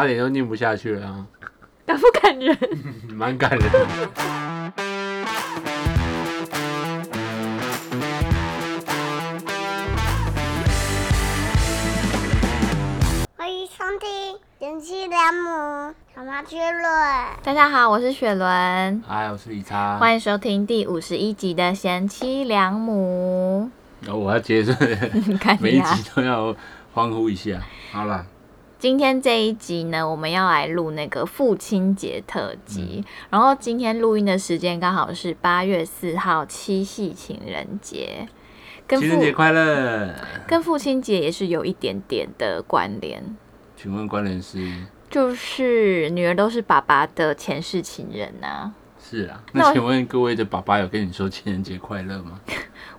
差点就念不下去了啊，感不感人？蛮感人的。欢迎收听《贤妻良母小马趣论》。大家好，我是雪伦，嗨，我是李叉，欢迎收听第五十一集的贤妻良母。然后我要接着，每一集都要欢呼一下。好了，今天这一集呢，我们要来录那个父亲节特辑，然后今天录音的时间刚好是八月四号七夕情人节，跟情人节父快乐！跟父亲节也是有一点点的关联。请问关联是？就是女儿都是爸爸的前世情人呐、是啊，那请问各位的爸爸有跟你说情人节快乐吗？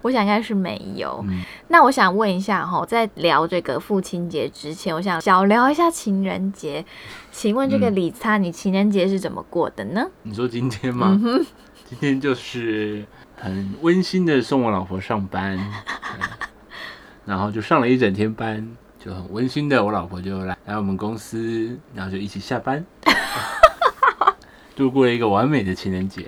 我想应该是没有。嗯那我想问一下哈，在聊这个父亲节之前，我想小聊一下情人节。请问这个嗯李擦，你情人节是怎么过的呢？你说今天吗？嗯今天就是很温馨的送我老婆上班，嗯然后就上了一整天班，就很温馨的，我老婆就来来我们公司，然后就一起下班，度过了一个完美的情人节。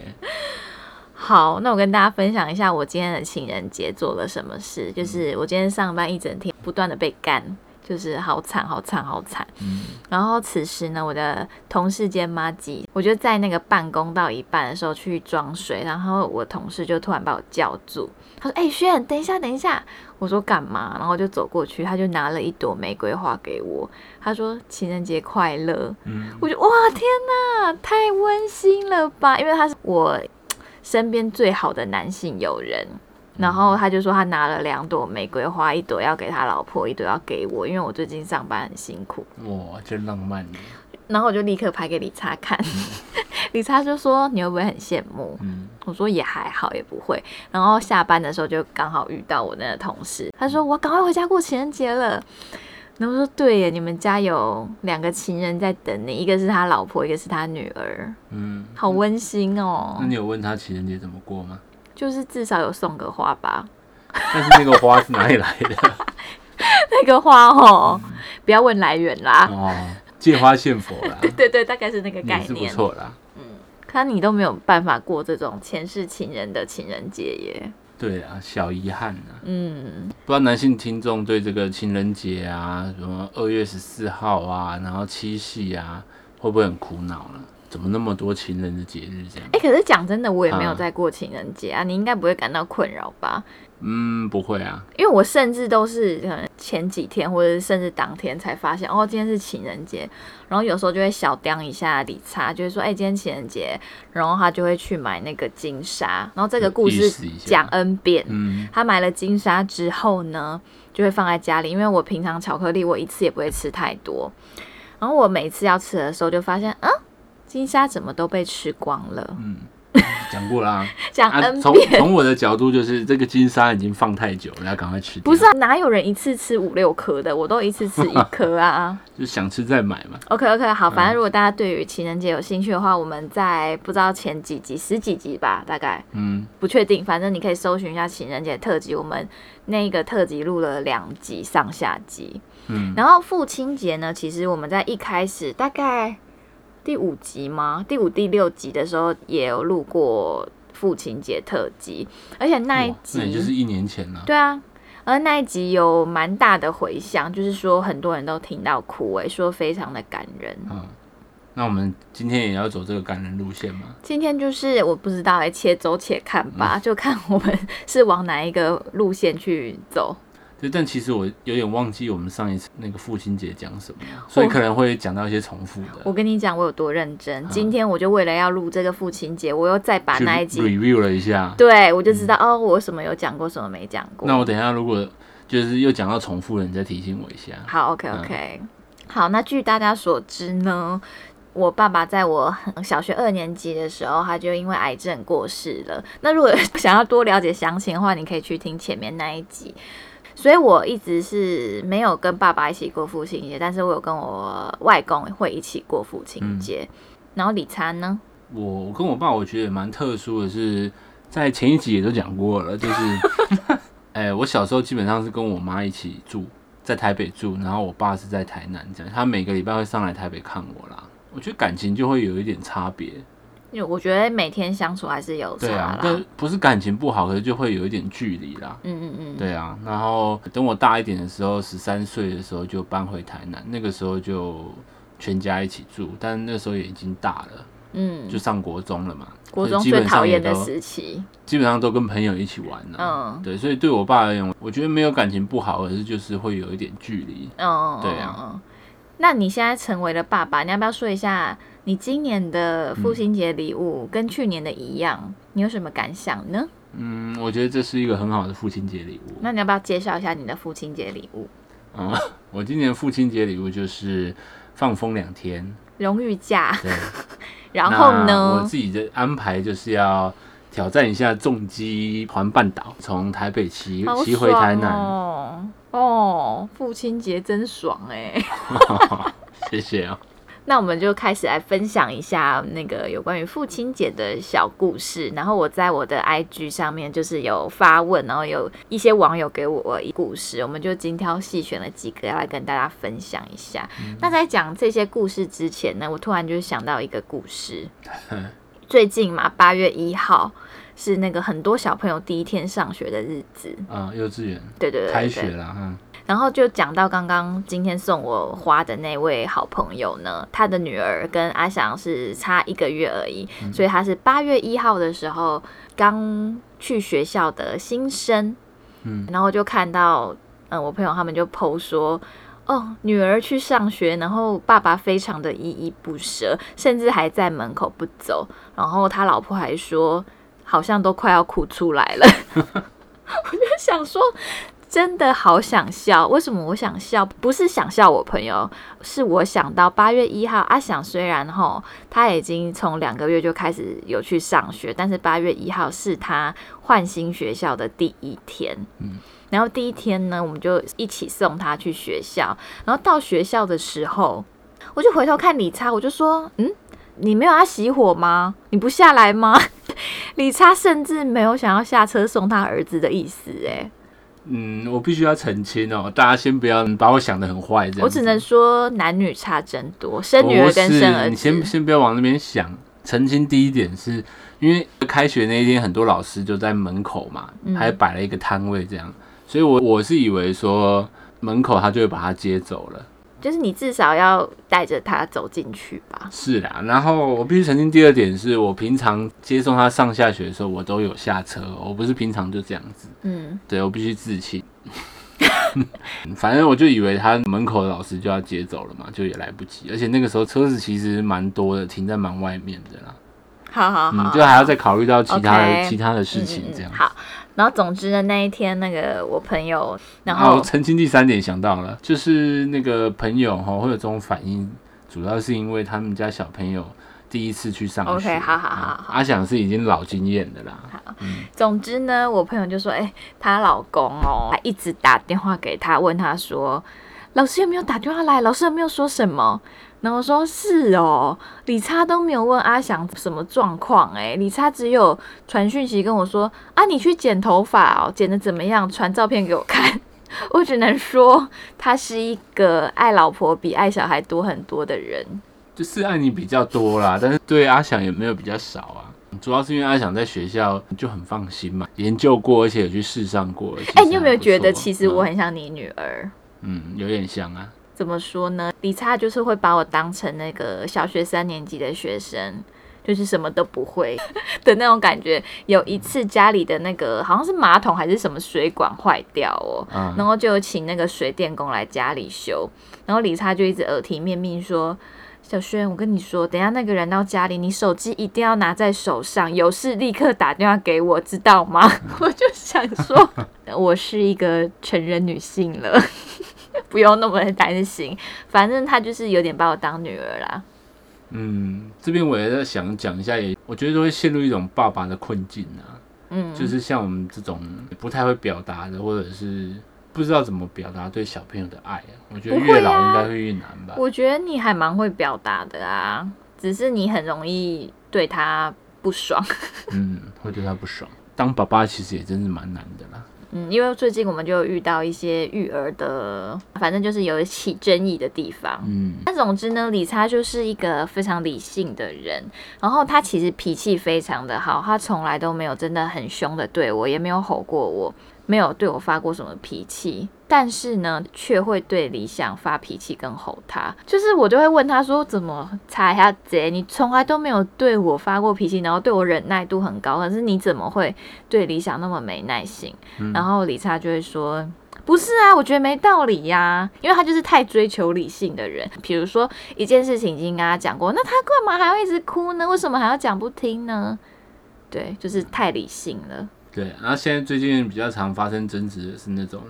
好，那我跟大家分享一下我今天的情人节做了什么事。就是我今天上班一整天，不断的被干，就是好惨好惨好惨。嗯，然后此时呢，我的同事兼妈吉，我就在那个办公到一半的时候去装水，然后我同事就突然把我叫住，他说：“哎、轩，等一下，等一下。”我说：“干嘛？”然后就走过去，他就拿了一朵玫瑰花给我，他说：“情人节快乐。”嗯，我就哇天哪，太温馨了吧！因为他是我身边最好的男性友人，然后他就说他拿了两朵玫瑰花，一朵要给他老婆，一朵要给我，因为我最近上班很辛苦。哇，真浪漫。然后我就立刻拍给李查看，李查就说你会不会很羡慕？嗯，我说也还好，也不会。然后下班的时候就刚好遇到我那个同事，他说我赶快回家过情人节了。然后我说对耶，你们家有两个情人在等你，一个是他老婆，一个是他女儿，嗯，好温馨哦那。你有问他情人节怎么过吗？就是至少有送个花吧，但是那个花是哪里来的？那个花哦，不要问来源啦。哦，借花献佛啦，对对对，大概是那个概念是不。错啦。嗯可你都没有办法过这种前世情人的情人节耶。对啊，小遗憾啊。嗯，不知道男性听众对这个情人节啊，什么二月十四号啊，然后七夕啊，会不会很苦恼呢？怎么那么多情人的节日这样？哎、可是讲真的，我也没有啊在过情人节啊，你应该不会感到困扰吧？嗯，不会啊。因为我甚至都是可能前几天或者是甚至当天才发现，哦，今天是情人节，然后有时候就会小刁一下理查，就会说，哎、今天情人节，然后他就会去买那个金沙，然后这个故事讲 N 遍，嗯，他买了金沙之后呢，就会放在家里，因为我平常巧克力我一次也不会吃太多，然后我每次要吃的时候就发现，啊，金沙怎么都被吃光了，讲过啦。讲啊，N 从遍。从我的角度就是，这个金沙已经放太久了，要赶快吃。不是、啊，哪有人一次吃五六颗的？我都一次吃一颗啊。就想吃再买嘛。OK OK，好，反正嗯如果大家对于情人节有兴趣的话，我们在不知道前几集十几集吧，大概嗯，不确定，反正你可以搜寻一下情人节特辑，我们那个特辑录了两集上下集。嗯，然后父亲节呢，其实我们在一开始大概第五集吗？第五、第六集的时候也有录过父亲节特辑，而且那一集那也就是一年前了。对啊，而那一集有蛮大的回响，就是说很多人都听到哭诶，说非常的感人。嗯，那我们今天也要走这个感人路线吗？今天就是我不知道哎，且走且看嗯吧，就看我们是往哪一个路线去走。对，但其实我有点忘记我们上一次那个父亲节讲什么，所以可能会讲到一些重复的。我跟你讲，我有多认真。今天我就为了要录这个父亲节，我又再把那一集，review 了一下。对我就知道、哦，我什么有讲过，什么没讲过。那我等一下如果就是又讲到重复了，你再提醒我一下。好，OK OK，、好，那据大家所知呢，我爸爸在我小学二年级的时候，他就因为癌症过世了。那如果 想要多了解详情的话，你可以去听前面那一集。所以我一直是没有跟爸爸一起过父亲节，但是我有跟我外公会一起过父亲节。然后李餐呢？我我跟我爸，我觉得也蛮特殊的是，在前一集也都讲过了，就是，哎、我小时候基本上是跟我妈一起住，在台北住，然后我爸是在台南，这样他每个礼拜会上来台北看我啦。我觉得感情就会有一点差别，因为我觉得每天相处还是有差对啊啦，。但不是感情不好，可是就会有一点距离啦。嗯嗯嗯，对啊，然后等我大一点的时候，十三岁的时候就搬回台南，那个时候就全家一起住，但那时候也已经大了，嗯，就上国中了嘛。国中最所以基本上讨厌的都时期。基本上都跟朋友一起玩了、嗯对，所以对我爸而言，我觉得没有感情不好，可是就是会有一点距离。嗯，对啊嗯。嗯那你现在成为了爸爸，你要不要说一下你今年的父亲节礼物跟去年的一样？你有什么感想呢？嗯，我觉得这是一个很好的父亲节礼物。那你要不要介绍一下你的父亲节礼物？嗯，我今年父亲节礼物就是放风两天。荣誉假，对，然后呢我？自己的安排就是要挑战一下重机环半岛，从台北骑好骑回台南。哦！哦，父亲节真爽哎！谢谢啊。那我们就开始来分享一下那个有关于父亲节的小故事。然后我在我的 IG 上面就是有发问，然后有一些网友给我一故事，我们就精挑细选了几个要来跟大家分享一下。那在讲这些故事之前呢，我突然就想到一个故事。最近嘛，八月一号是那个很多小朋友第一天上学的日子。啊，幼稚园对对对对开学了，嗯，然后就讲到刚刚今天送我花的那位好朋友呢，他的女儿跟阿翔是差一个月而已，所以他是八月一号的时候刚去学校的新生，嗯，然后就看到，嗯，我朋友他们就 PO 说。哦，女儿去上学，然后爸爸非常的依依不舍，甚至还在门口不走。然后他老婆还说，好像都快要哭出来了。我就想说，真的好想笑。为什么我想笑？不是想笑我朋友，是我想到八月一号，阿翔虽然吼他已经从两个月就开始有去上学，但是八月一号是他换新学校的第一天。嗯。然后第一天呢，我们就一起送他去学校。然后到学校的时候，我就回头看李差，我就说：“嗯，你没有要熄火吗？你不下来吗？” 李差甚至没有想要下车送他儿子的意思，哎，嗯，我必须要澄清哦，大家先不要把我想的很坏，这样。我只能说男女差真多，生女儿跟生儿你先，先不要往那边想。澄清第一点是因为开学那一天，很多老师就在门口嘛，嗯还摆了一个摊位这样，所以我我是以为说门口他就会把他接走了。就是你至少要带着他走进去吧。是啦，然后我必须澄清第二点是，我平常接送他上下学的时候，我都有下车，我不是平常就这样子。嗯，对我必须自清。反正我就以为他门口的老师就要接走了嘛，就也来不及，而且那个时候车子其实蛮多的，停在蛮外面的啦。好好好，嗯，就还要再考虑到其他的其他的事情这样。好，然后总之呢，那一天那个我朋友，然然后后澄清第三点想到了，就是那个朋友哈会有这种反应，主要是因为他们家小朋友第一次去上学。OK，好好好啊好阿想是已经老经验的啦。好总之呢，我朋友就说：“哎、她老公哦，还一直打电话给她，问她说，老师有没有打电话来？老师有没有说什么？”然后我说：“是哦，理查都没有问阿翔什么状况，哎，理查只有传讯息跟我说：啊，你去剪头发哦，剪的怎么样？传照片给我看。”我只能说，他是一个爱老婆比爱小孩多很多的人。就是爱你比较多啦，但是对阿翔也没有比较少啊。主要是因为阿翔在学校就很放心嘛，研究过，而且有去试上过。哎、你有没有觉得其实我嗯很像你女儿？嗯有点像啊？怎么说呢？李查就是会把我当成那个小学三年级的学生，就是什么都不会的那种感觉。有一次家里的那个好像是马桶还是什么水管坏掉哦，嗯，然后就请那个水电工来家里修，然后李差就一直耳提面命说。小轩，我跟你说，等下那个人到家里，你手机一定要拿在手上，有事立刻打电话给我，知道吗？我就想说，我是一个成人女性了，不用那么担心。反正他就是有点把我当女儿啦。嗯，这边我也在想讲一下也，我觉得都会陷入一种爸爸的困境啊。嗯，就是像我们这种不太会表达的，或者是不知道怎么表达对小朋友的爱啊，我觉得越老应该会越难吧。我觉得你还蛮会表达的啊，只是你很容易对他不爽。嗯，会对他不爽。当爸爸其实也真是蛮难的啦。嗯，因为最近我们就遇到一些育儿的，反正就是有起争议的地方。嗯，那总之呢，理查就是一个非常理性的人，然后他其实脾气非常的好，他从来都没有真的很凶的对我，也没有吼过我，没有对我发过什么脾气，但是呢，却会对理想发脾气跟吼他。就是我就会问他说，怎么查一下贼？你从来都没有对我发过脾气，然后对我忍耐度很高，可是你怎么会对理想那么没耐心？然后理查就会说。不是啊，我觉得没道理呀，因为他就是太追求理性的人。比如说一件事情已经跟他讲过，那他干嘛还要一直哭呢？为什么还要讲不听呢？对，就是太理性了。对。然后现在最近比较常发生争执的是那种，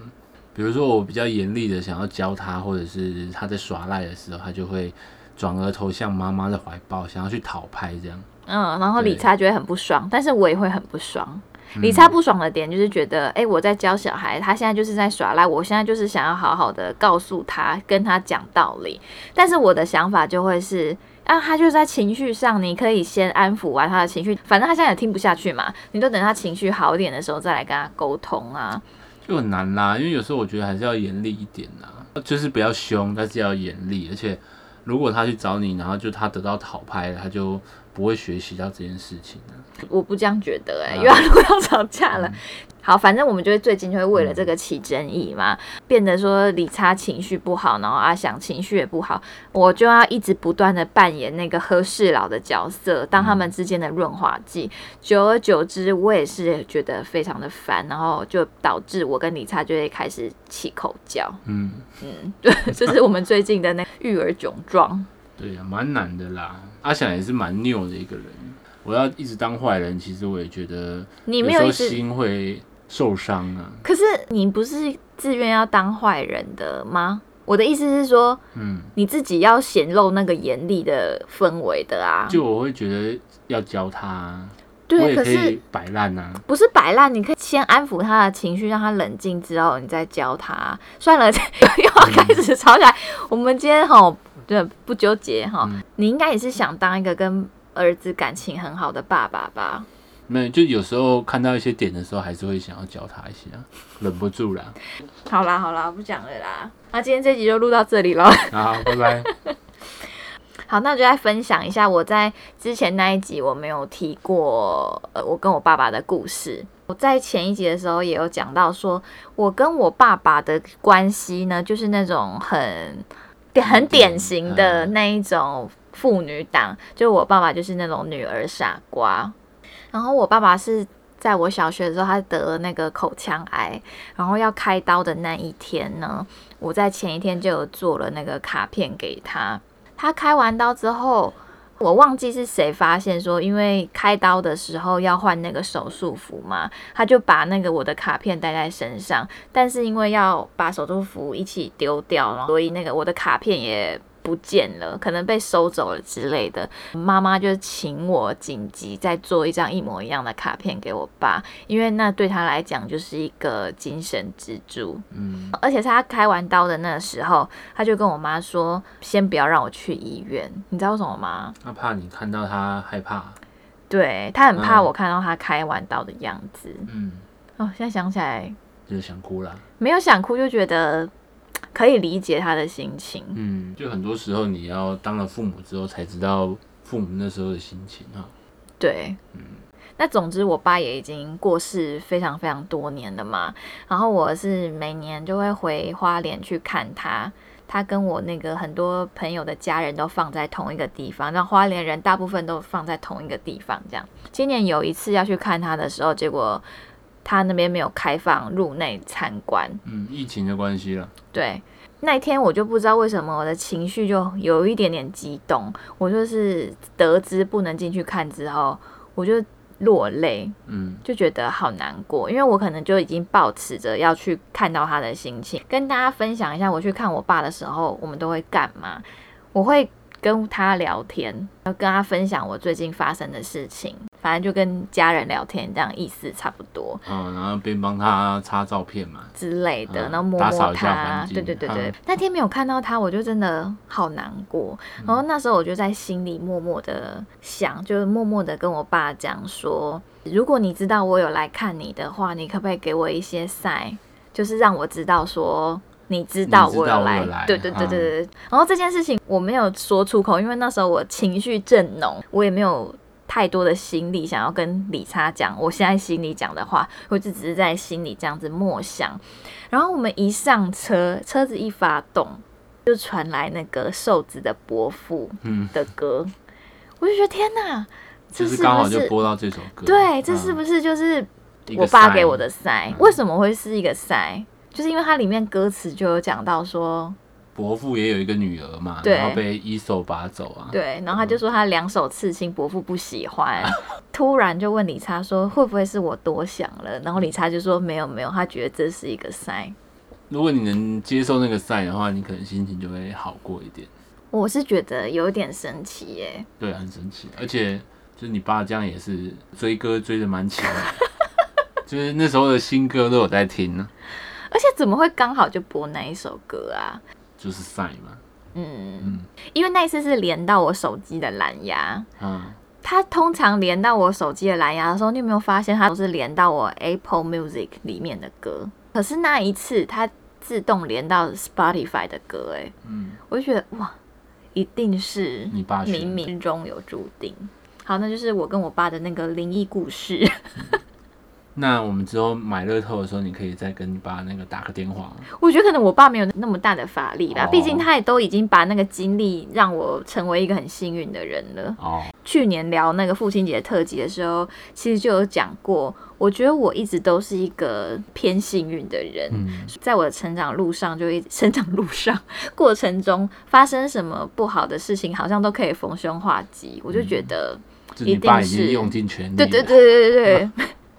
比如说我比较严厉的想要教他，或者是他在耍赖的时候，他就会转额头向妈妈的怀抱，想要去讨拍这样。嗯，然后理查觉得很不爽，但是我也会很不爽。理查不爽的点就是觉得，哎，我在教小孩，他现在就是在耍赖，我现在就是想要好好的告诉他，跟他讲道理。但是我的想法就会是，啊，他就是在情绪上，你可以先安抚完他的情绪，反正他现在也听不下去嘛，你就等他情绪好一点的时候再来跟他沟通啊。就很难啦，因为有时候我觉得还是要严厉一点啦，就是不要凶，但是要严厉。而且如果他去找你，然后就他得到讨拍，他就不会学习到这件事情了。我不这样觉得哎，又要又要吵架了。好，反正我们就会最近就会为了这个起争议嘛，变得说理查情绪不好，然后阿翔情绪也不好，我就要一直不断的扮演那个和事佬的角色，当他们之间的润滑剂。久而久之，我也是觉得非常的烦，然后就导致我跟理查就会开始起口角。嗯嗯，对，这是我们最近的那育儿窘状。对呀，蛮难的啦。阿翔也是蛮拗的一个人。我要一直当坏人，其实我也觉得你没有心会受伤啊。可是你不是自愿要当坏人的吗？我的意思是说，嗯，你自己要显露那个严厉的氛围的啊。就我会觉得要教他，对，可是摆烂啊，不是摆烂，你可以先安抚他的情绪，让他冷静之后，你再教他。算了，又要开始吵起来。我们今天哈，对，不纠结哈。你应该也是想当一个跟。儿子感情很好的爸爸吧？没有，就有时候看到一些点的时候，还是会想要教他一下，忍不住啦。好啦好啦，不讲了啦。那今天这集就录到这里喽。好，拜拜。好，那就来分享一下我在之前那一集我没有提过，呃，我跟我爸爸的故事。我在前一集的时候也有讲到，说我跟我爸爸的关系呢，就是那种很很典型的那一种。妇女党，就我爸爸就是那种女儿傻瓜。然后我爸爸是在我小学的时候，他得了那个口腔癌，然后要开刀的那一天呢，我在前一天就有做了那个卡片给他。他开完刀之后，我忘记是谁发现说，因为开刀的时候要换那个手术服嘛，他就把那个我的卡片带在身上，但是因为要把手术服一起丢掉了，所以那个我的卡片也。不见了，可能被收走了之类的。妈妈就请我紧急再做一张一模一样的卡片给我爸，因为那对他来讲就是一个精神支柱。嗯，而且是他开完刀的那时候，他就跟我妈说：“先不要让我去医院。”你知道为什么吗？他怕你看到他害怕。对他很怕我看到他开完刀的样子。嗯，哦，现在想起来就是想哭了。没有想哭，就觉得。可以理解他的心情。嗯，就很多时候你要当了父母之后才知道父母那时候的心情哈。对，嗯，那总之我爸也已经过世非常非常多年了嘛。然后我是每年就会回花莲去看他，他跟我那个很多朋友的家人都放在同一个地方，那花莲人大部分都放在同一个地方。这样，今年有一次要去看他的时候，结果。他那边没有开放入内参观，嗯，疫情的关系了。对，那一天我就不知道为什么我的情绪就有一点点激动，我就是得知不能进去看之后，我就落泪，嗯，就觉得好难过，因为我可能就已经抱持着要去看到他的心情，跟大家分享一下我去看我爸的时候，我们都会干嘛？我会跟他聊天，然后跟他分享我最近发生的事情，反正就跟家人聊天这样意思差不多嗯，然后边帮他擦照片嘛，之类的，嗯然后摸摸他对对对对嗯。那天没有看到他，我就真的好难过。然后那时候我就在心里默默的想，就是默默的跟我爸讲说，如果你知道我有来看你的话，你可不可以给我一些 sign，就是让我知道说。你知道我有来，对对对嗯对对。然后这件事情我没有说出口，因为那时候我情绪正浓，我也没有太多的心力想要跟理查讲我现在心里讲的话，我就只是在心里这样子默想。然后我们一上车，车子一发动，就传来那个瘦子的伯父嗯，的歌，我就觉得天哪，这就是是不？刚好就是播到这首歌，对，这是嗯不是就是我爸给我的塞？嗯为什么会是一个塞？就是因为它里面歌词就有讲到说，伯父也有一个女儿嘛，对。然后被一手拔走啊，对，然后他就说他两手刺青，伯父不喜欢，突然就问理查说会不会是我多想了？然后理查就说没有没有，他觉得这是一个塞。如果你能接受那个赛的话，你可能心情就会好过一点。我是觉得有点神奇耶，对，很神奇，而且就是你爸这样也是追歌追的蛮勤的，就是那时候的新歌都有在听呢，而且怎么会刚好就播那一首歌啊？就是赛嘛，嗯，嗯因为那一次是连到我手机的蓝牙，嗯，它通常连到我手机的蓝牙的时候，你有没有发现它都是连到我 Apple Music 里面的歌？可是那一次它自动连到 Spotify 的歌，哎，嗯，我就觉得哇，一定是你爸冥冥中有注定。好，那就是我跟我爸的那个灵异故事。那我们之后买乐透的时候，你可以再跟你爸那个打个电话，我觉得可能我爸没有那么大的法力啦，哦毕竟他也都已经把那个经历让我成为一个很幸运的人了。哦，去年聊那个父亲节特辑的时候，其实就有讲过，我觉得我一直都是一个偏幸运的人。嗯，在我的成长路上，就一成长路上过程中发生什么不好的事情，好像都可以逢凶化吉。我就觉得，你一定是爸已经用尽全力，对对，对对对对，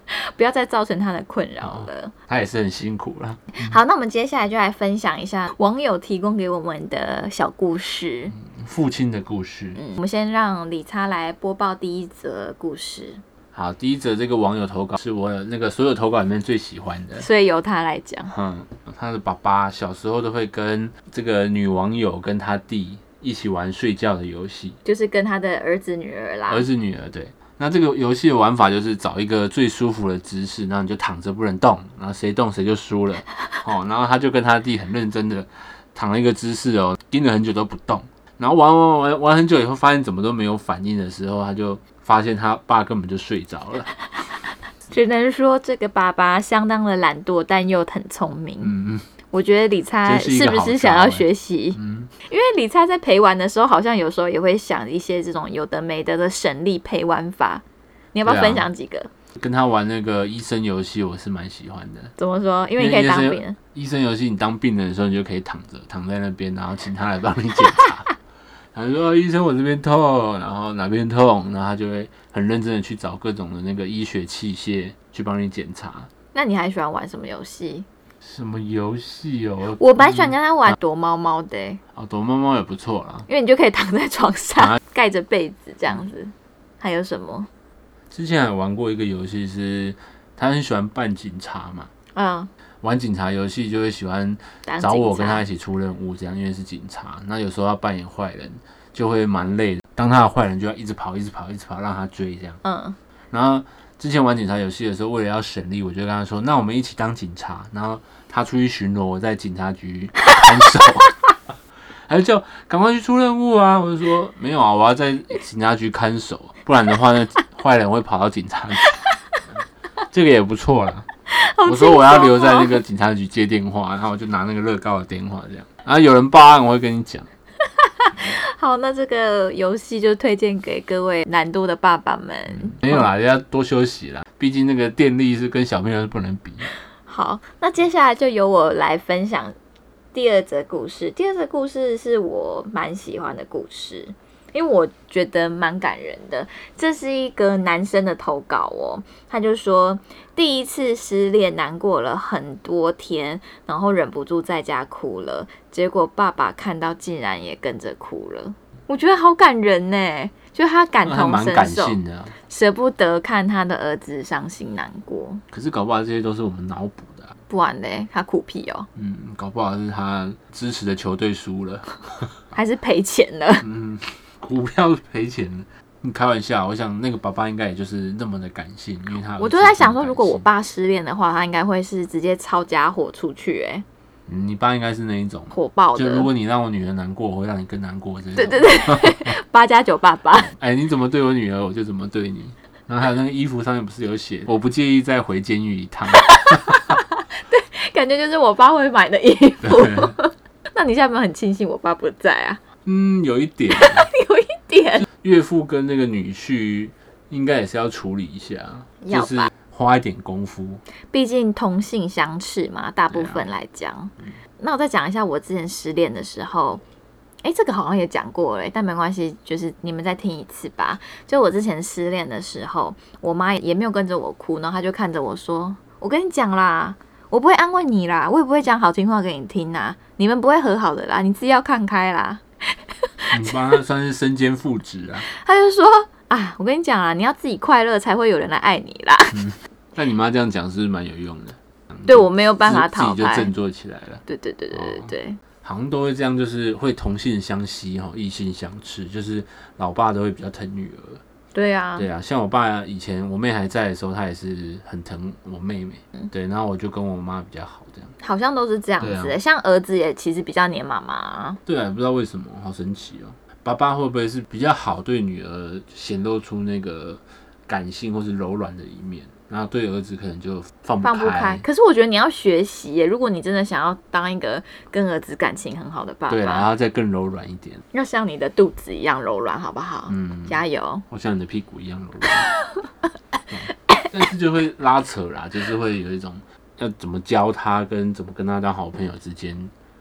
不要再造成他的困扰了。他也是很辛苦了。好，那我们接下来就来分享一下网友提供给我们的小故事。父亲的故事，嗯，我们先让李擦来播报第一则故事，好，第一则这个网友投稿是我那个所有投稿里面最喜欢的。所以由他来讲。嗯，他的爸爸小时候都会跟这个女网友跟他弟一起玩睡觉的游戏，就是跟他的儿子女儿啦。儿子女儿对。那这个游戏的玩法就是找一个最舒服的姿势，然后你就躺着不能动，然后谁动谁就输了。哦，然后他就跟他弟很认真的躺了一个姿势哦，盯了很久都不动。然后玩玩玩玩很久以后，发现怎么都没有反应的时候，他就发现他爸根本就睡着了。只能说这个爸爸相当的懒惰，但又很聪明。嗯嗯我觉得理查是不是想要学习？嗯，因为理查在陪玩的时候，好像有时候也会想一些这种有的没的的省力陪玩法。你要不要分享几个？跟他玩那个医生游戏，我是蛮喜欢的。怎么说？因为你可以当病人。医生游戏，你当病人的时候，你就可以躺着，躺在那边，然后请他来帮你检查。他说：“医生，我这边痛，然后哪边痛，然后他就会很认真的去找各种的那个医学器械去帮你检查。那你还喜欢玩什么游戏？什么游戏哦？我蛮喜欢跟他玩躲猫猫的欸、哦，躲猫猫也不错啦。因为你就可以躺在床上啊，盖着被子这样子。还有什么？之前还玩过一个游戏，是他很喜欢扮警察嘛，嗯，玩警察游戏就会喜欢找我跟他一起出任务，这样因为是警察，那有时候要扮演坏人，就会蛮累的。当他的坏人就要一直跑，一直跑，一直跑，让他追这样。嗯，然后之前玩警察游戏的时候，为了要省力，我就跟他说：“那我们一起当警察。”然后他出去巡逻，我在警察局看守。还是叫赶快去出任务啊！我就说没有啊，我要在警察局看守，不然的话呢，坏人会跑到警察局。这个也不错啦。好我说我要留在那个警察局接电话，然后我就拿那个乐高的电话这样。然后有人报案，我会跟你讲。好，那这个游戏就推荐给各位难度的爸爸们。没有啦，要多休息啦，毕竟那个电力是跟小朋友是不能比。好，那接下来就由我来分享第二则故事。第二则故事是我蛮喜欢的故事，因为我觉得蛮感人的。这是一个男生的投稿哦，他就说第一次失恋难过了很多天，然后忍不住在家哭了，结果爸爸看到竟然也跟着哭了。我觉得好感人呢，就他感同身受，舍不得看他的儿子伤心难过，可是搞不好这些都是我们脑补的啊、不然嘞，他苦屁哦，嗯，搞不好是他支持的球队输了，还是赔钱了。嗯，股票赔钱了。你开玩笑，我想那个爸爸应该也就是那么的感性，因为他我就在想说，如果我爸失恋的话，他应该会是直接抄家伙出去、哎，嗯你爸应该是那一种，火爆的。就如果你让我女儿难过，我会让你更难过这种。对对对，八加九爸爸，哎，你怎么对我女儿，我就怎么对你。然后还有那个衣服上面不是有写，我不介意再回监狱一趟。对感觉就是我爸会买的衣服。那你现在有没有很庆幸我爸不在啊？嗯，有一点，有一点，岳父跟那个女婿应该也是要处理一下，就是花一点功夫。毕竟同性相斥嘛，大部啊分来讲。嗯那我再讲一下我之前失恋的时候，哎、这个好像也讲过了，但没关系，就是你们再听一次吧。就我之前失恋的时候，我妈也没有跟着我哭，然后她就看着我说：“我跟你讲啦，我不会安慰你啦，我也不会讲好听话给你听啦，你们不会和好的啦，你自己要看开啦。你帮他算是身兼父职啊。”他就说：“啊，我跟你讲啊，你要自己快乐才会有人来爱你啦。那你妈这样讲是不是蛮有用的？对我没有办法自己就振。作起来了。对对对对对对，好像都会这样，就是会同性相吸哈，异性相斥，就是老爸都会比较疼女儿。对啊，对啊，像我爸以前我妹还在的时候，他也是很疼我妹妹。嗯对，然后我就跟我妈比较好，这样。好像都是这样子、像儿子也其实比较黏妈妈、对啊，不知道为什么，好神奇哦。爸爸会不会是比较好对女儿显露出那个感性或是柔软的一面，然后对儿子可能就放不放不开。可是我觉得你要学习耶，如果你真的想要当一个跟儿子感情很好的爸爸对啊，然，后再更柔软一点。要像你的肚子一样柔软，好不好？嗯，加油！我像你的屁股一样柔软。嗯但是就会拉扯啦，就是会有一种要怎么教他，跟怎么跟他当好朋友之间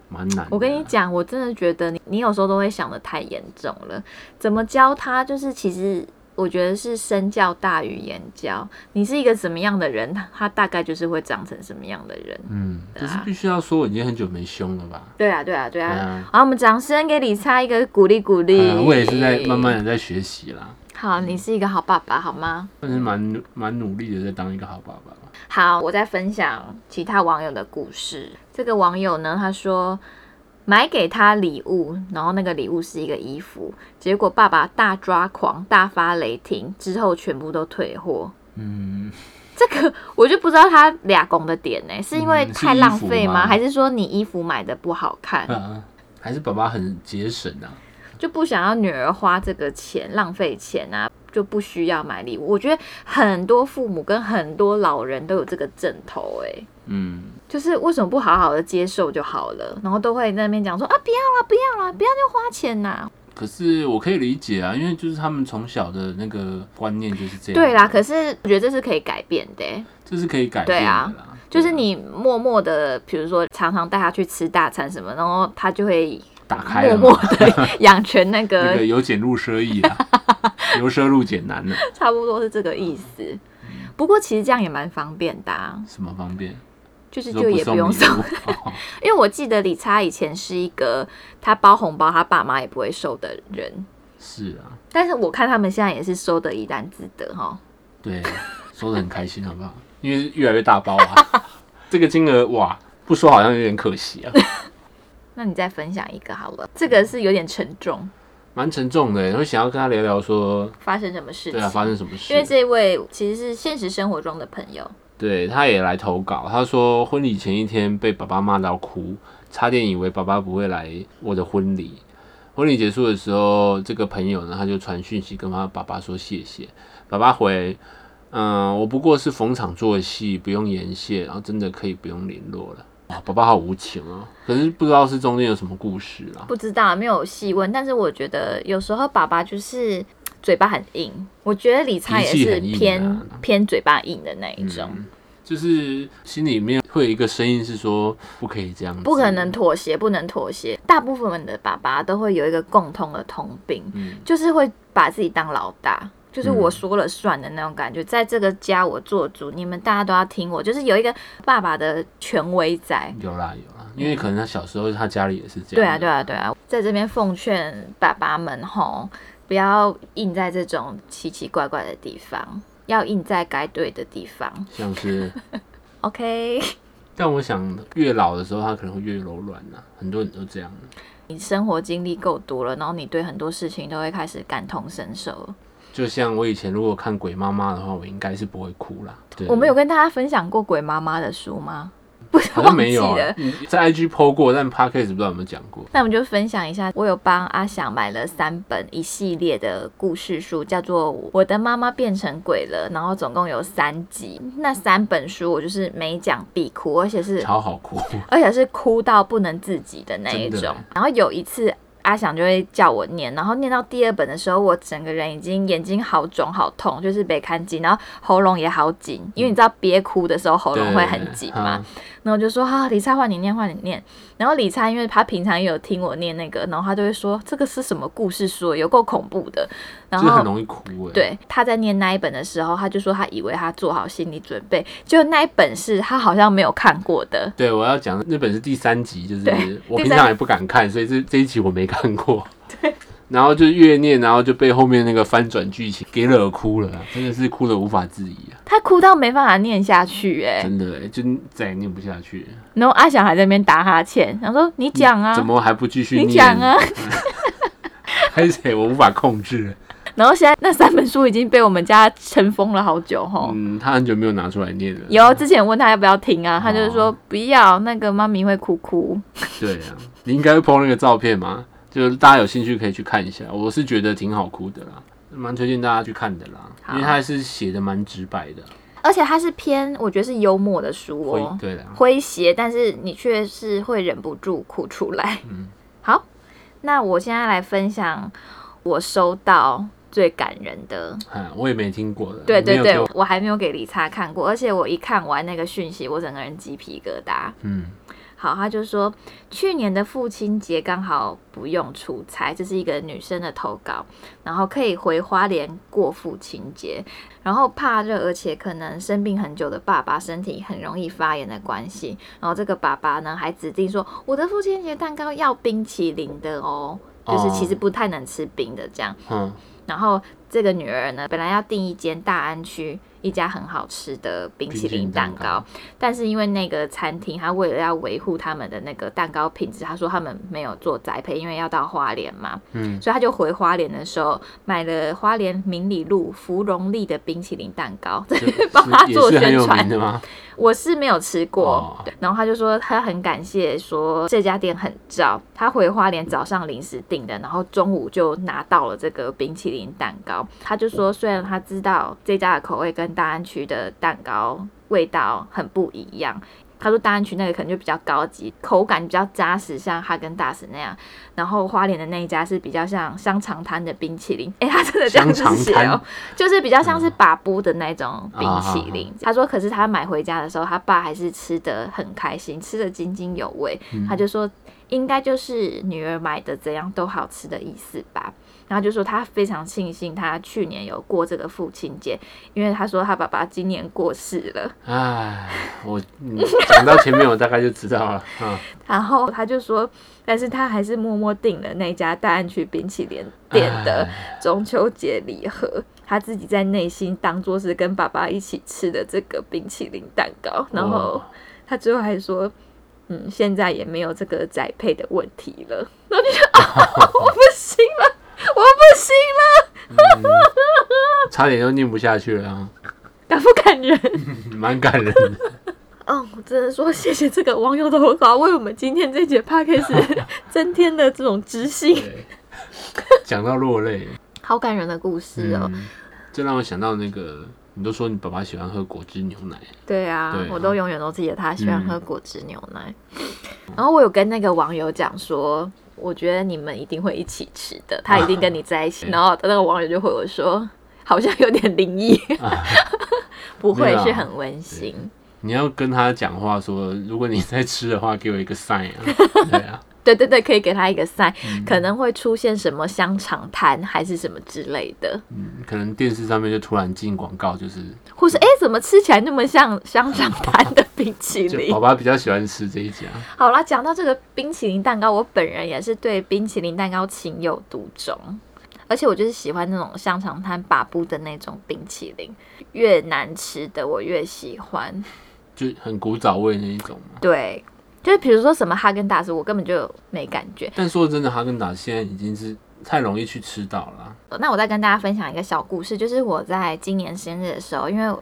蛮难啊。我跟你讲，我真的觉得你你有时候都会想的太严重了。怎么教他？就是其实我觉得是身教大于言教。你是一个怎么样的人，他他大概就是会长成什么样的人。嗯，可是必须要说，我已经很久没凶了吧？对啊，对啊，对啊。好，我们掌声给李差一个鼓励鼓励。呃我也是在慢慢的在学习啦，好，你是一个好爸爸，好吗？但是蛮努蛮努力的在当一个好爸爸吧。好，我再分享其他网友的故事。这个网友呢，他说买给他礼物，然后那个礼物是一个衣服，结果爸爸大抓狂，大发雷霆，之后全部都退货。嗯，这个我就不知道他俩拱的点呢，是因为太浪费吗？还是说你衣服买的不好看，啊，还是爸爸很节省啊。就不想要女儿花这个钱浪费钱啊？就不需要买礼物。我觉得很多父母跟很多老人都有这个枕头哎。嗯，就是为什么不好好的接受就好了，然后都会在那边讲说啊不要啦不要啦不要就花钱呐。可是我可以理解啊，因为就是他们从小的那个观念就是这样。对啦，可是我觉得这是可以改变的欸，这是可以改变的对啊。就是你默默的，比如说常常带他去吃大餐什么，然后他就会打开默默的养成那个 那个个由俭入奢易啊，由奢入俭难了。差不多是这个意思。不过其实这样也蛮方便的、啊，什么方便？就是就也不用礼送 因为我记得李查以前是一个他包红包他爸妈也不会收的人，是啊，但是我看他们现在也是收的怡然自得哈。对，收的很开心，好不好？因为越来越大包啊，这个金额哇，不说好像有点可惜啊，那你再分享一个好了，这个是有点沉重，蛮沉重的。然后想要跟他聊聊说，发生什么事情？对啊，发生什么事？因为这位其实是现实生活中的朋友，对，他也来投稿，他说婚礼前一天被爸爸骂到哭，差点以为爸爸不会来我的婚礼。婚礼结束的时候，这个朋友呢，他就传讯息跟他爸爸说谢谢，爸爸回，嗯，我不过是逢场作戏，不用言谢，然后真的可以不用联络了。哇，爸爸好无情啊，可是不知道是中间有什么故事啦。不知道没有细问，但是我觉得有时候爸爸就是嘴巴很硬，我觉得理查也是偏偏嘴巴硬的那一种，嗯，就是心里面会有一个声音是说不可以这样子，不可能妥协，不能妥协。大部分的爸爸都会有一个共通的通病，嗯就是会把自己当老大。就是我说了算的那种感觉。在这个家我做主，你们大家都要听我，就是有一个爸爸的权威在。有啦有啦，因为可能他小时候他家里也是这样。对啊对啊对啊，在这边奉劝爸爸们吼，不要印在这种奇奇怪怪的地方，要印在该对的地方。像是 OK，但我想越老的时候他可能会越柔软呐、很多人都这样。你生活经历够多了，然后你对很多事情都会开始感同身受。就像我以前如果看《鬼妈妈》的话，我应该是不会哭啦。对我们有跟大家分享过鬼妈妈的书吗？不是，好像没有、啊忘记了。嗯在 IG PO 过，但 Podcast 不知道有没有讲过。那我们就分享一下，我有帮阿翔买了三本一系列的故事书，叫做《我的妈妈变成鬼了》，然后总共有三集。那三本书我就是每讲必哭，而且是超好哭，而且是哭到不能自己的那一种。然后有一次。阿翔就会叫我念，然后念到第二本的时候，我整个人已经眼睛好肿好痛，就是被看紧，然后喉咙也好紧，因为你知道憋哭的时候喉咙会很紧嘛。嗯然后我就说啊，李灿换你念，换你念。然后李灿因为他平常也有听我念那个，然后他就会说这个是什么故事书，有够恐怖的。然后就很容易哭哎。，对他在念那一本的时候，他就说他以为他做好心理准备，就那一本是他好像没有看过的。对我要讲那本是第三集，就是我平常也不敢看，所以这这一集我没看过。对。然后就越念，然后就被后面那个翻转剧情给惹哭了啊，真的是哭的无法自已啊！他哭到没办法念下去、哎，真的哎，就再也念不下去。然后阿翔还在那边打哈欠，想说你讲啊，怎么还不继续念？你讲啊。还是我无法控制。然后现在那三本书已经被我们家尘封了好久哈。嗯，他很久没有拿出来念了。有之前问他要不要听啊，他就是说哦不要，那个妈咪会哭哭。对啊，你应该会 po 那个照片吗？就是大家有兴趣可以去看一下，我是觉得挺好哭的啦，蛮推荐大家去看的啦，因为它是写的蛮直白的，而且它是偏我觉得是幽默的书哦，对的，诙谐，但是你却是会忍不住哭出来。嗯好，那我现在来分享我收到最感人的。嗯，我也没听过的，对对对我还没有给李查看过，而且我一看完那个讯息，我整个人鸡皮疙瘩。嗯，好，他就说去年的父亲节刚好不用出差，这是一个女生的投稿，然后可以回花莲过父亲节，然后怕热而且可能生病很久的爸爸身体很容易发炎的关系，然后这个爸爸呢还指定说我的父亲节蛋糕要冰淇淋的哦，就是其实不太能吃冰的这样，嗯，然后这个女儿呢，本来要订一间大安区一家很好吃的冰淇淋蛋糕，但是因为那个餐厅，他为了要维护他们的那个蛋糕品质，他说他们没有做栽培，因为要到花莲嘛，嗯，所以他就回花莲的时候买了花莲明理路芙蓉丽的冰淇淋蛋糕，就 帮他做宣传。的吗？我是没有吃过，然后他就说他很感谢，说这家店很照，他回花莲早上临时订的，然后中午就拿到了这个冰淇淋蛋糕。他就说，虽然他知道这家的口味跟大安区的蛋糕味道很不一样。他说大安区那个可能就比较高级，口感比较扎实，像哈根达斯那样。然后花莲的那一家是比较像香肠摊的冰淇淋，哎，他真的这样子香肠写哦，就是比较像是把布的那种冰淇啊淋。他说，可是他买回家的时候，他爸还是吃的很开心，吃的津津有味。嗯他就说，应该就是女儿买的怎样都好吃的意思吧。然后就说他非常庆幸他去年有过这个父亲节，因为他说他爸爸今年过世了。唉，我嗯讲到前面我大概就知道了，嗯，然后他就说，但是他还是默默订了那家大安区冰淇淋店的中秋节礼盒，他自己在内心当做是跟爸爸一起吃的这个冰淇淋蛋糕，然后他最后还说，嗯，现在也没有这个宅配的问题了。然后就觉得、啊，我不行了，我不行了，差点就念不下去了啊，感不感人？蛮感人的。嗯，我真的说谢谢这个网友的投稿，为我们今天这节 p o d c a 增添了这种知性，讲到落泪，好感人的故事哦。嗯，这让我想到那个，你都说你爸爸喜欢喝果汁牛奶，对啊，我都永远都记得他喜欢喝嗯果汁牛奶。然后我有跟那个网友讲说，我觉得你们一定会一起吃的，他一定跟你在一起。对 然后那个网友就回我说，好像有点灵异，不会是很温馨。你要跟他讲话说，如果你在吃的话，给我一个 sign 啊，对啊，对对对，可以给他一个 sign，、嗯。可能会出现什么香肠摊还是什么之类的，嗯，可能电视上面就突然进广告，就是或是哎、诶怎么吃起来那么像香肠摊的冰淇淋就宝？宝比较喜欢吃这一家。好啦，讲到这个冰淇淋蛋糕，我本人也是对冰淇淋蛋糕情有独钟，而且我就是喜欢那种香肠摊把布的那种冰淇淋，越难吃的我越喜欢。就很古早味那一种嘛。对，就是比如说什么哈根达斯，我根本就没感觉。但说真的，哈根达斯现在已经是太容易去吃到了啊。那我再跟大家分享一个小故事，就是我在今年生日的时候，因为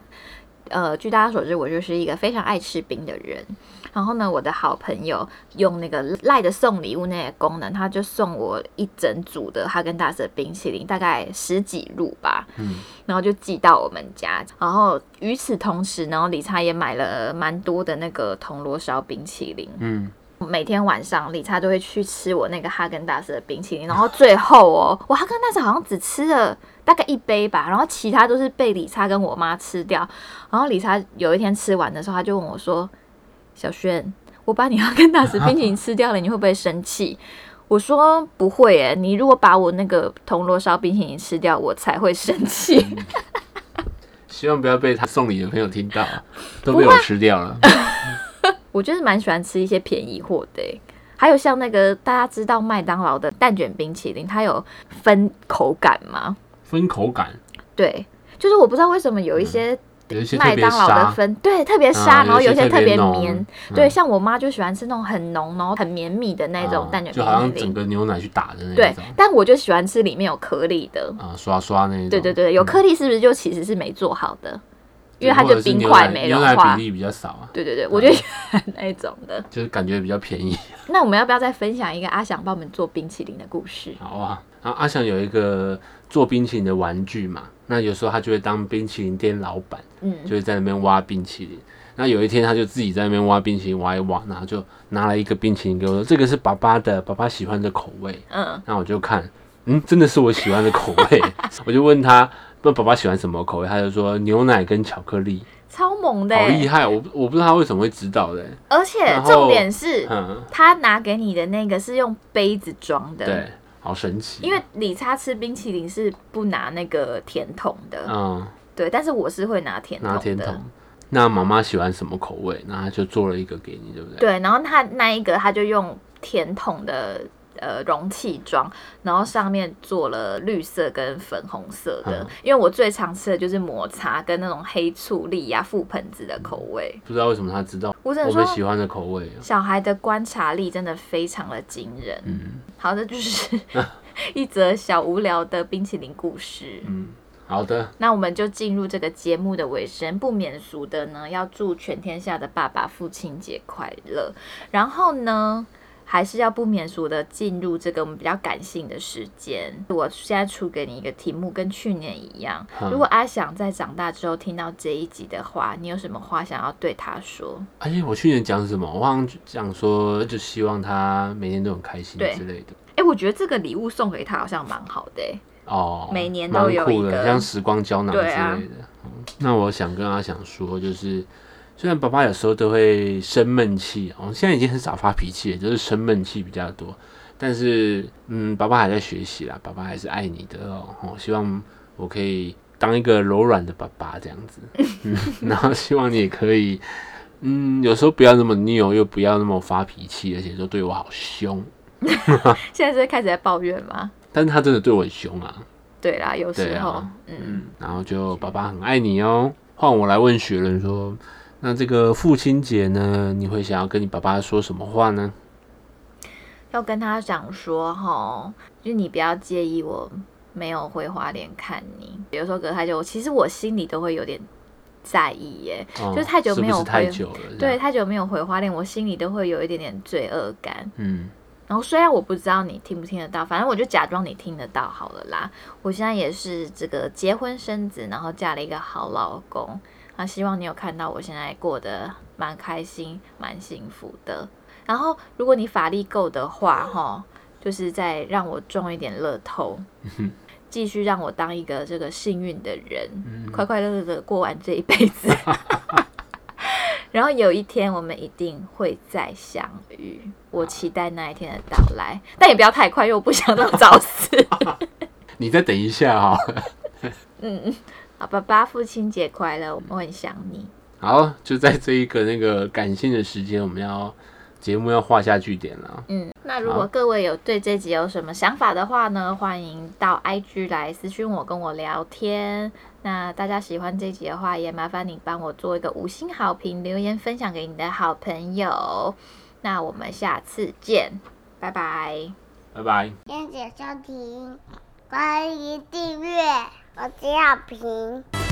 呃，据大家所知，我就是一个非常爱吃冰的人。然后呢，我的好朋友用那个赖的送礼物那个功能，他就送我一整组的哈根达斯的冰淇淋，大概十几路吧。嗯，然后就寄到我们家。然后与此同时然后，理查也买了蛮多的那个铜锣烧冰淇淋。嗯，每天晚上理查都会去吃我那个哈根达斯的冰淇淋，然后最后哦，我哈根达斯好像只吃了大概一杯吧，然后其他都是被理查跟我妈吃掉。然后理查有一天吃完的时候，他就问我说：“小轩，我把你哈根达斯冰淇淋吃掉了，你会不会生气？”我说不会诶，你如果把我那个铜锣烧冰淇淋吃掉，我才会生气。希望不要被他送礼的朋友听到，啊都被我吃掉了。我就是蛮喜欢吃一些便宜货的欸，还有像那个大家知道麦当劳的蛋卷冰淇淋，它有分口感吗？分口感，对，就是我不知道为什么有一些麦当劳的，分对特别啊沙，然后有一些特别绵，嗯对，像我妈就喜欢吃那种很浓，然后很绵密的那种啊蛋卷就好像整。个牛奶去打的那对，但我就喜欢吃里面有颗粒的。啊，刷刷那一种。对对对，有嗯颗粒是不是就其实是没做好的？因为它就冰块没融牛奶比。例比较少啊，对对对，我就喜欢那种的。就是感觉比较便宜。那我们要不要再分享一个阿翔帮我们做冰淇淋的故事？好啊，然后阿翔有一个做冰淇淋的玩具嘛，那有时候他就会当冰淇淋店老板，嗯，就会在那边挖冰淇淋。那有一天他就自己在那边挖冰淇淋，挖一挖，然后就拿了一个冰淇淋给我说：“这个是爸爸的，爸爸喜欢的口味。嗯，”那我就看，嗯，真的是我喜欢的口味。我就问他，那爸爸喜欢什么口味？他就说牛奶跟巧克力，超猛的欸，好厉害！我我不知道他为什么会知道的。而且重点是，嗯，他拿给你的那个是用杯子装的，对，好神奇。因为理查吃冰淇淋是不拿那个甜筒的，嗯，对，但是我是会拿甜筒的，拿甜筒。那妈妈喜欢什么口味？那他就做了一个给你，对不对？对，然后他那一个他就用甜筒的呃容器装，然后上面做了绿色跟粉红色的，嗯因为我最常吃的就是抹茶跟那种黑醋栗呀、覆盆子的口味。不知道为什么他知道我只能说，我们喜欢的口味啊。小孩的观察力真的非常的惊人。嗯好的，就是 一则小无聊的冰淇淋故事。嗯，好的，那我们就进入这个节目的尾声，不免俗的呢，要祝全天下的爸爸父亲节快乐。然后呢，还是要不免俗的进入这个我们比较感性的时间。我现在出给你一个题目，跟去年一样。嗯如果阿翔在长大之后听到这一集的话，你有什么话想要对他说？哎，我去年讲什么？我好像讲说，就希望他每天都很开心之类的。哎、我觉得这个礼物送给他好像蛮好的、欸。哦，每年都有一个像时光胶囊之类的。啊嗯那我想跟阿想说，就是虽然爸爸有时候都会生闷气，哦，现在已经很少发脾气了，就是生闷气比较多。但是，嗯，爸爸还在学习啦，爸爸还是爱你的哦。哦希望我可以当一个柔软的爸爸这样子，嗯，然后希望你也可以，嗯，有时候不要那么拗，又不要那么发脾气，而且都对我好凶。现在是开始在抱怨吗？但是他真的对我很凶啊，对啦，有时候，啊嗯，嗯，然后就爸爸很爱你哦。换我来问雪人说，那这个父亲节呢，你会想要跟你爸爸说什么话呢？要跟他讲说，哈，就是你不要介意我没有回花莲看你。比如说隔太久，其实我心里都会有点在意耶。哦就是太久没有是是太回久了，对，太久没有回花莲，我心里都会有一点点罪恶感。嗯，然后虽然我不知道你听不听得到，反正我就假装你听得到好了啦。我现在也是这个结婚生子，然后嫁了一个好老公。啊，希望你有看到我现在过得蛮开心、蛮幸福的。然后，如果你法力够的话，哈，就是再让我中一点乐透，继续让我当一个这个幸运的人，快快乐乐的过完这一辈子。然后有一天我们一定会再相遇，我期待那一天的到来，但也不要太快，因为我不想那么早死。你再等一下哈、嗯，好，爸爸，父亲节快乐，我很想你。好，就在这一个那个感性的时间，我们要节目要画下句点了。嗯，那如果各位有对这集有什么想法的话呢，欢迎到 IG 来私讯我，跟我聊天。那大家喜欢这集的话，也麻烦你帮我做一个五星好评，留言分享给你的好朋友。那我们下次见，拜拜。拜拜。谢谢收听，欢迎订阅，我叫平。